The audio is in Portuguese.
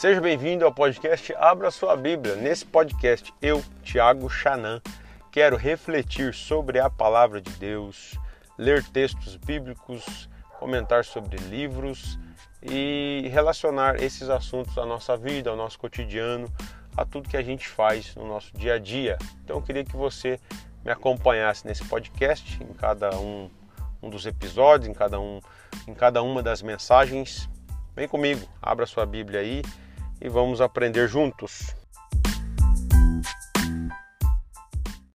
Seja bem-vindo ao podcast Abra Sua Bíblia. Nesse podcast, eu, Tiago Chanan, quero refletir sobre a palavra de Deus, ler textos bíblicos, comentar sobre livros e relacionar esses assuntos à nossa vida, ao nosso cotidiano, a tudo que a gente faz no nosso dia a dia. Então eu queria que você me acompanhasse nesse podcast, em cada um, um dos episódios, em cada, um, em cada uma das mensagens. Vem comigo, abra sua Bíblia aí e vamos aprender juntos.